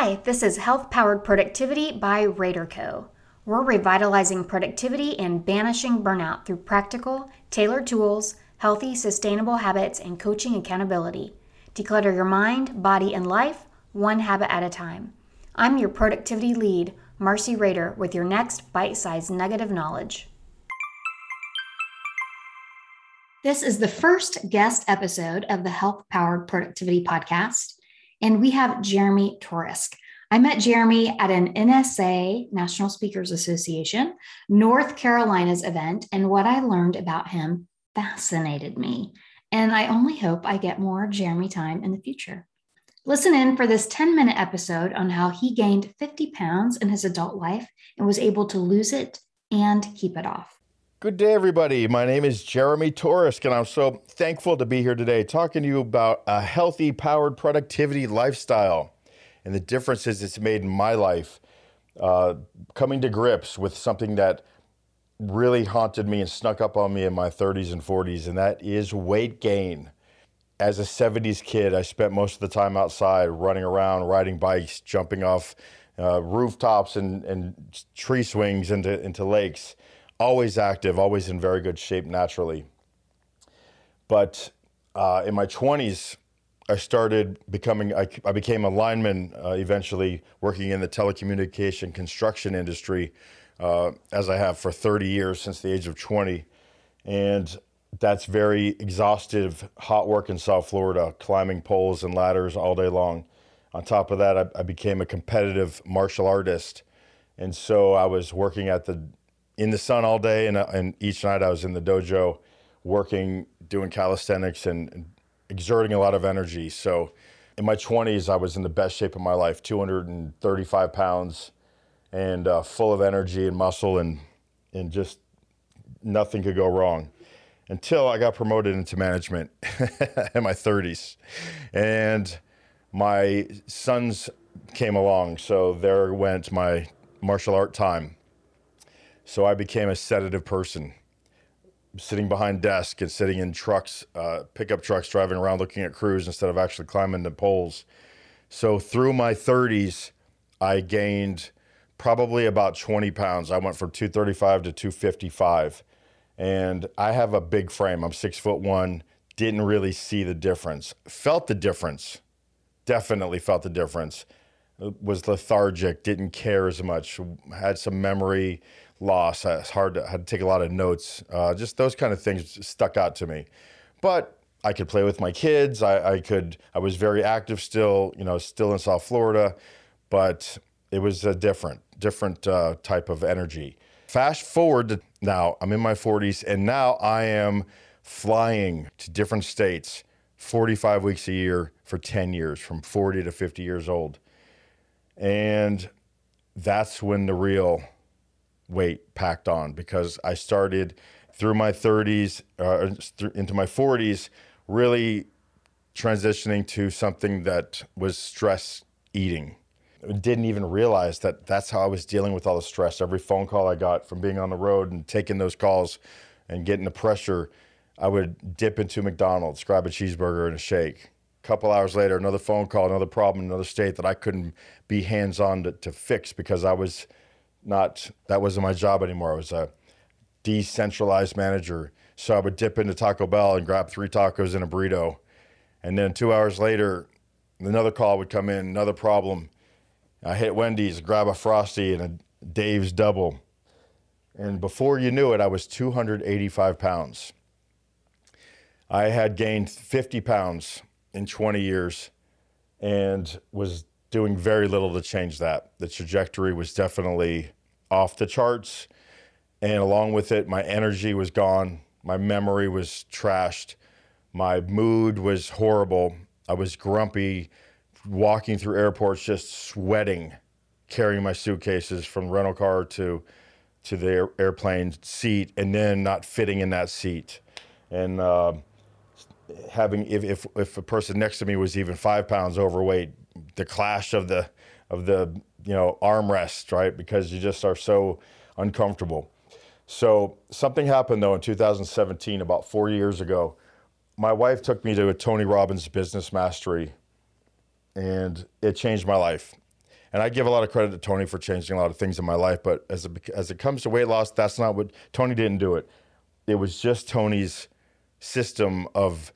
Hi, this is Health Powered Productivity by RaderCo. We're revitalizing productivity and banishing burnout through practical, tailored tools, healthy, sustainable habits, and coaching accountability. Declutter your mind, body, and life one habit at a time. I'm your productivity lead, Marcy Rader, with your next bite sized nugget of knowledge. This is the first guest episode of the Health Powered Productivity Podcast, and we have Jeremy Torisk. I met Jeremy at an NSA, National Speakers Association, North Carolina's event, and what I learned about him fascinated me. And I only hope I get more Jeremy time in the future. Listen in for this 10 minute episode on how he gained 50 pounds in his adult life and was able to lose it and keep it off. Good day, everybody. My name is Jeremy Torisk, and I'm so thankful to be here today talking to you about a healthy, powered productivity lifestyle and the differences it's made in my life. Uh, coming to grips with something that really haunted me and snuck up on me in my 30s and 40s, and that is weight gain as a 70s kid, I spent most of the time outside running around, riding bikes, jumping off uh, rooftops and, and tree swings into, into lakes. Always active, always in very good shape naturally. But uh, in my 20s, I started becoming, I, I became a lineman uh, eventually, working in the telecommunication construction industry, uh, as I have for 30 years since the age of 20. And that's very exhaustive, hot work in South Florida, climbing poles and ladders all day long. On top of that, I, I, became a competitive martial artist, and so I was working at the in the sun all day, and, and each night I was in the dojo, working, doing calisthenics, and, and exerting a lot of energy. So, in my 20s, I was in the best shape of my life, 235 pounds, and uh, full of energy and muscle, and and just nothing could go wrong until I got promoted into management in my 30s. And my sons came along, so there went my martial art time. So I became a sedative person, sitting behind desk and sitting in trucks, uh, pickup trucks, driving around looking at crews instead of actually climbing the poles. So through my 30s, I gained probably about 20 pounds. I went from 235 to 255 and I have a big frame. I'm six foot one. Didn't really see the difference. Felt the difference. Definitely felt the difference. Was lethargic. Didn't care as much. Had some memory loss. It's hard to had to take a lot of notes. Uh, just those kind of things stuck out to me. But I could play with my kids. I, I could. I was very active still. You know, still in South Florida, but it was a different, different uh, type of energy. Fast forward to now, I'm in my 40s, and now I am flying to different states 45 weeks a year for 10 years, from 40 to 50 years old. And that's when the real weight packed on because I started through my 30s uh, into my 40s really transitioning to something that was stress eating didn't even realize that that's how I was dealing with all the stress. Every phone call I got from being on the road and taking those calls and getting the pressure, I would dip into McDonald's, grab a cheeseburger and a shake. A couple hours later, another phone call, another problem another state that I couldn't be hands on to, to fix because I was not, that wasn't my job anymore. I was a decentralized manager. So I would dip into Taco Bell and grab three tacos and a burrito. And then two hours later, another call would come in, another problem I hit Wendy's, grab a Frosty and a Dave's double. And before you knew it, I was 285 pounds. I had gained 50 pounds in 20 years and was doing very little to change that. The trajectory was definitely off the charts. And along with it, my energy was gone. My memory was trashed. My mood was horrible. I was grumpy walking through airports just sweating, carrying my suitcases from rental car to to the air, airplane seat, and then not fitting in that seat, and uh, having if, if if a person next to me was even five pounds overweight, the clash of the of the you know armrest, right? Because you just are so uncomfortable. So something happened though in 2017, about four years ago. My wife took me to a Tony Robbins Business Mastery and it changed my life. And I give a lot of credit to Tony for changing a lot of things in my life. But as it, as it comes to weight loss, that's not what Tony didn't do it. It was just Tony's system of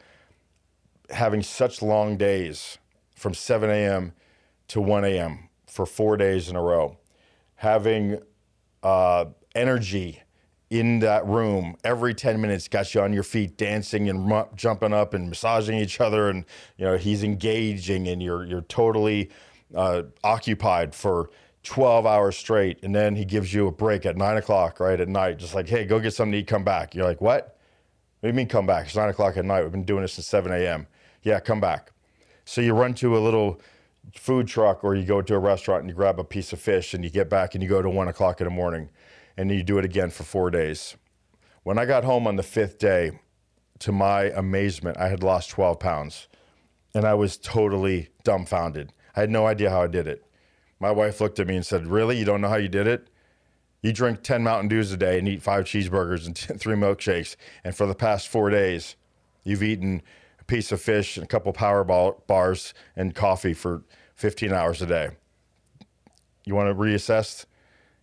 having such long days from 7 a.m. to 1 a.m. for four days in a row, having uh, energy in that room every 10 minutes got you on your feet dancing and jumping up and massaging each other and you know he's engaging and you're you're totally uh, occupied for 12 hours straight. And then he gives you a break at 9 o'clock right at night just like hey go get something to eat come back. You're like what? What do you mean come back? It's 9 o'clock at night. We've been doing this since 7 a.m yeah come back. So you run to a little food truck or you go to a restaurant and you grab a piece of fish and you get back and you go to 1 o'clock in the morning and you do it again for four days. When I got home on the fifth day, to my amazement, I had lost 12 pounds and I was totally dumbfounded. I had no idea how I did it. My wife looked at me and said, Really? You don't know how you did it? You drink 10 Mountain Dews a day and eat five cheeseburgers and three milkshakes. And for the past four days, you've eaten piece of fish and a couple power bars and coffee for 15 hours a day. You want to reassess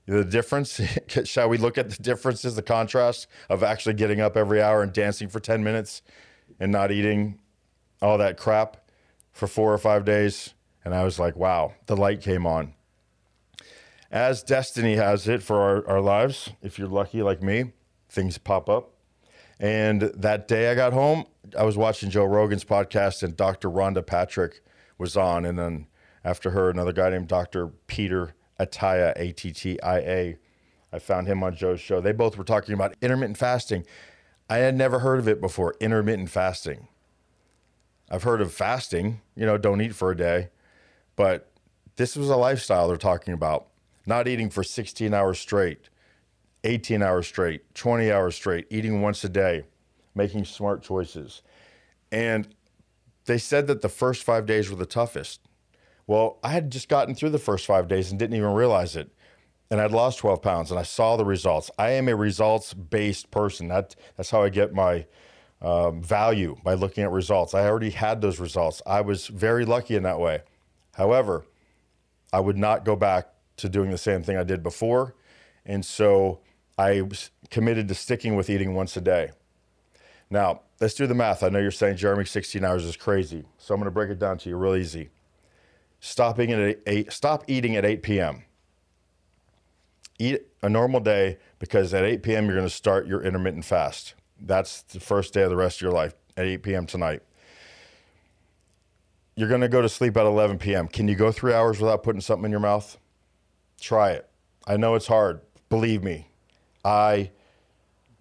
the difference? Shall we look at the differences the contrast of actually getting up every hour and dancing for 10 minutes and not eating all that crap for four or five days? And i was like wow the light came on. As destiny has it for our, our lives if you're lucky like me things pop up and that day i got home i was watching joe rogan's podcast and dr rhonda patrick was on and then after her another guy named dr peter Attia, A T T I A. I found him on Joe's show. They both were talking about intermittent fasting. I had never heard of it before, intermittent fasting. I've heard of fasting, you know, don't eat for a day, but this was a lifestyle they're talking about. Not eating for 16 hours straight, 18 hours straight, 20 hours straight, eating once a day, making smart choices. And they said that the first five days were the toughest. Well, I had just gotten through the first five days and didn't even realize it. And I'd lost 12 pounds and I saw the results. I am a results based person. That, that's how I get my um, value by looking at results. I already had those results. I was very lucky in that way. However, I would not go back to doing the same thing I did before. And so I was committed to sticking with eating once a day. Now, let's do the math. I know you're saying, Jeremy, 16 hours is crazy. So I'm going to break it down to you real easy stopping at 8, stop eating at 8 p.m. Eat a normal day because at 8 p.m. you're going to start your intermittent fast. That's the first day of the rest of your life at 8 p.m. tonight. You're going to go to sleep at 11 p.m. Can you go three hours without putting something in your mouth? Try it. I know it's hard. Believe me, I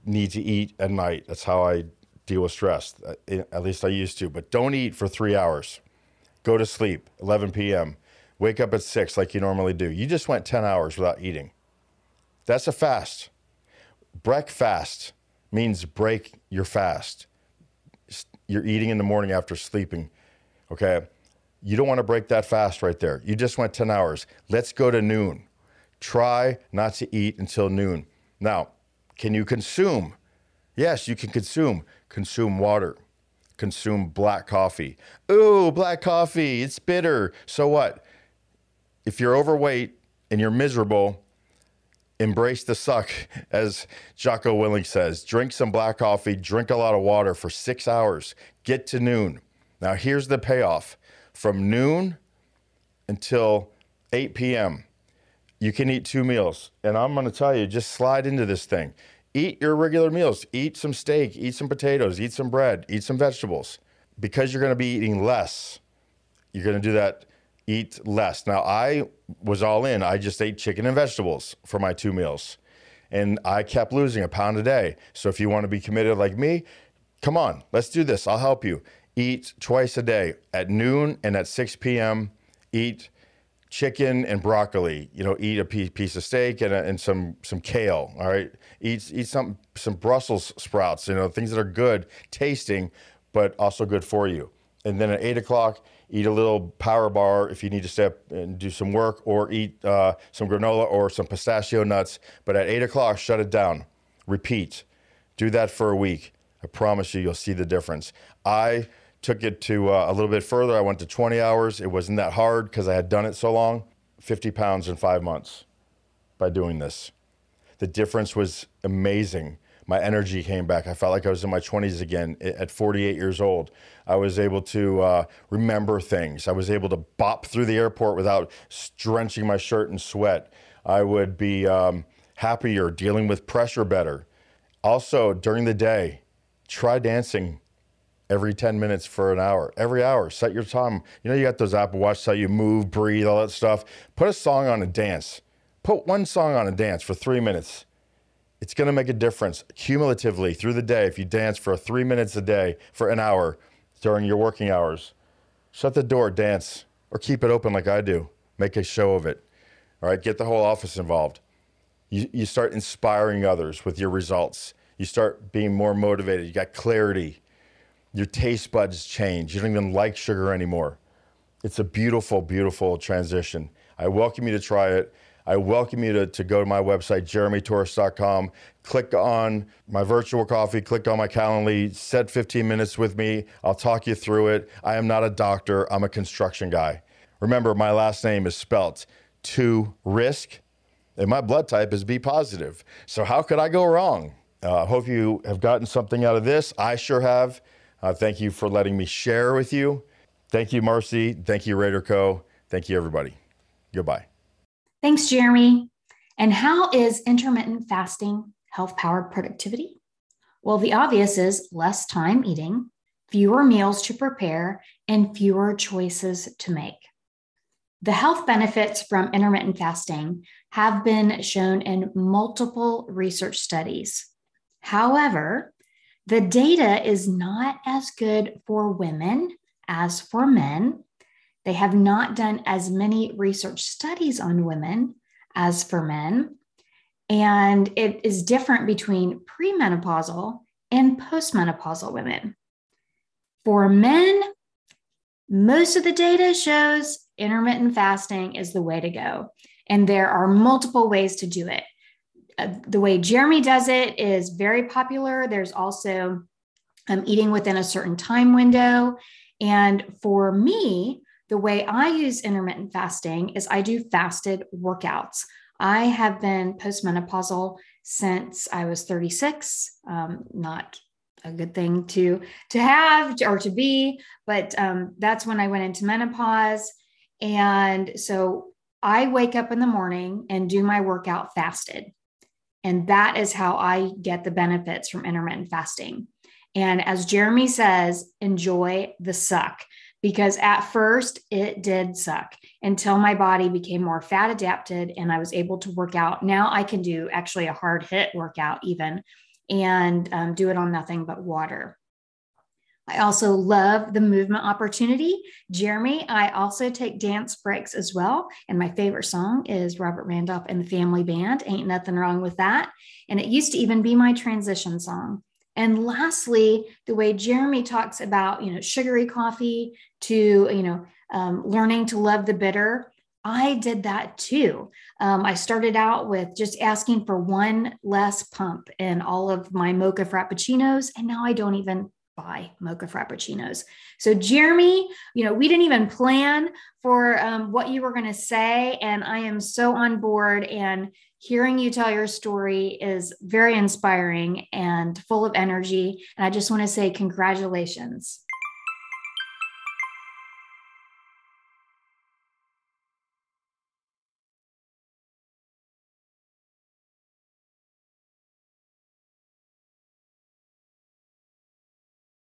need to eat at night. That's how I deal with stress. Uh, at least I used to. But don't eat for three hours go to sleep 11 p.m., wake up at 6 like you normally do. You just went 10 hours without eating. That's a fast. Breakfast means break your fast. You're eating in the morning after sleeping. Okay. You don't want to break that fast right there. You just went 10 hours. Let's go to noon. Try not to eat until noon. Now, can you consume? Yes, you can consume. Consume water consume black coffee. Ooh, black coffee, it's bitter. So what? If you're overweight and you're miserable, embrace the suck, as Jocko Willink says. Drink some black coffee, drink a lot of water for six hours, get to noon. Now, here's the payoff from noon until 8 p.m., you can eat two meals. And I'm going to tell you, just slide into this thing eat your regular meals. Eat some steak, eat some potatoes, eat some bread, eat some vegetables. Because you're going to be eating less, you're going to do that, eat less. Now, I was all in. I just ate chicken and vegetables for my two meals. And I kept losing a pound a day. So if you want to be committed like me, come on, let's do this. I'll help you. Eat twice a day at noon and at 6 p.m. Eat chicken and broccoli. You know, eat a piece of steak and, a, and some some kale. All right, eat eat some some Brussels sprouts. You know, things that are good tasting, but also good for you. And then at eight o'clock, eat a little power bar if you need to step and do some work, or eat uh, some granola or some pistachio nuts. But at eight o'clock, shut it down. Repeat. Do that for a week. I promise you, you'll see the difference. I took it to uh, a little bit further. I went to 20 hours. It wasn't that hard because I had done it so long. 50 pounds in five months by doing this. The difference was amazing. My energy came back. I felt like I was in my 20s again at 48 years old. I was able to uh, remember things. I was able to bop through the airport without drenching my shirt in sweat. I would be um, happier, dealing with pressure better. Also, during the day, try dancing every 10 minutes for an hour. Every hour, set your time. You know, you got those Apple Watch tell you move, breathe, all that stuff. Put a song on and dance. Put one song on and dance for three minutes. It's going to make a difference cumulatively through the day if you dance for three minutes a day for an hour during your working hours. Shut the door, dance, or keep it open like I do. Make a show of it. All right, get the whole office involved. You, you start inspiring others with your results. You start being more motivated. You got clarity. Your taste buds change. You don't even like sugar anymore. It's a beautiful, beautiful transition. I welcome you to try it. I welcome you to, to go to my website, jeremytorisk.com, click on my virtual coffee, click on my Calendly, set 15 minutes with me. I'll talk you through it. I am not a doctor, I'm a construction guy. Remember, my last name is spelt to risk, and my blood type is B positive. So, how could I go wrong? I uh, hope you have gotten something out of this. I sure have. Uh, thank you for letting me share with you. Thank you, Marcy. Thank you, Rader Co. Thank you, everybody. Goodbye. Thanks, Jeremy. And how is intermittent fasting health powered productivity? Well, the obvious is less time eating, fewer meals to prepare, and fewer choices to make. The health benefits from intermittent fasting have been shown in multiple research studies. However, the data is not as good for women as for men, they have not done as many research studies on women as for men. And it is different between premenopausal and postmenopausal women. For men, most of the data shows intermittent fasting is the way to go. And there are multiple ways to do it. Uh, the way Jeremy does it is very popular. There's also um, eating within a certain time window. And for me, the way I use intermittent fasting is I do fasted workouts. I have been postmenopausal since I was 36. Um, not a good thing to to have or to be, but um, that's when I went into menopause. And so I wake up in the morning and do my workout fasted. And that is how I get the benefits from intermittent fasting. And as Jeremy says, enjoy the suck because at first it did suck until my body became more fat adapted and I was able to work out. Now I can do actually a hard hit workout, even and um, do it on nothing but water. I also love the movement opportunity. Jeremy, I also take dance breaks as well. And my favorite song is Robert Randolph and the Family Band. Ain't nothing wrong with that. And it used to even be my transition song. And lastly, the way Jeremy talks about, you know, sugary coffee to, you know, um, learning to love the bitter. I did that too. Um, I started out with just asking for one less pump in all of my mocha frappuccinos, and now I don't even buy mocha frappuccinos. So, Jeremy, you know, we didn't even plan for um, what you were going to say, and I am so on board. And hearing you tell your story is very inspiring and full of energy. And I just want to say congratulations.